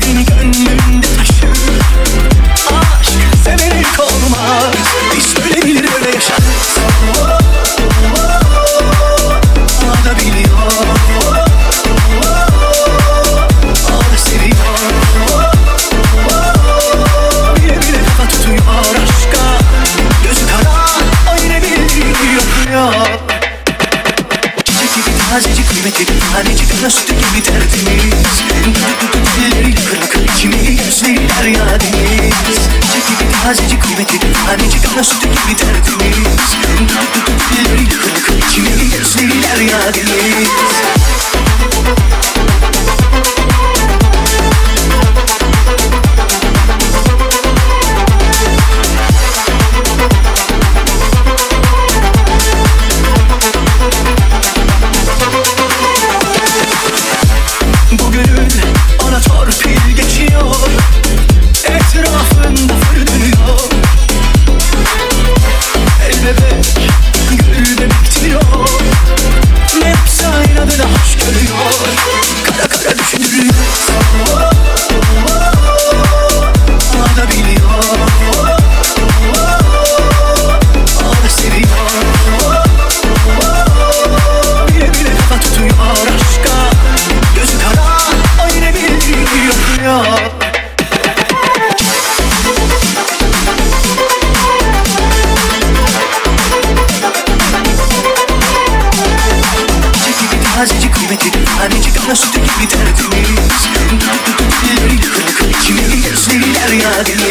Sevgini gönlümde taşı Aşk severek olmaz. Hiç böyle öyle yaşar O da biliyor. O da seviyor. Bile bile kafa tutuyor aşka. Gözü kara o yine biliyor Çiçek gibi tazecik kıymeti Tanecik ana sütü gibi tertemiz. Elleriyle bırakır içimi Gözleri derya deniz. Çiçek gibi tazecik kıymeti Tanecik ana sütü gibi tertemiz. Elleriyle bırakır içimi Gözleri derya deniz Kara Tanecik ana sütü gibi tertemiz Elleriyle bırakır içimi Gözleri derya deniz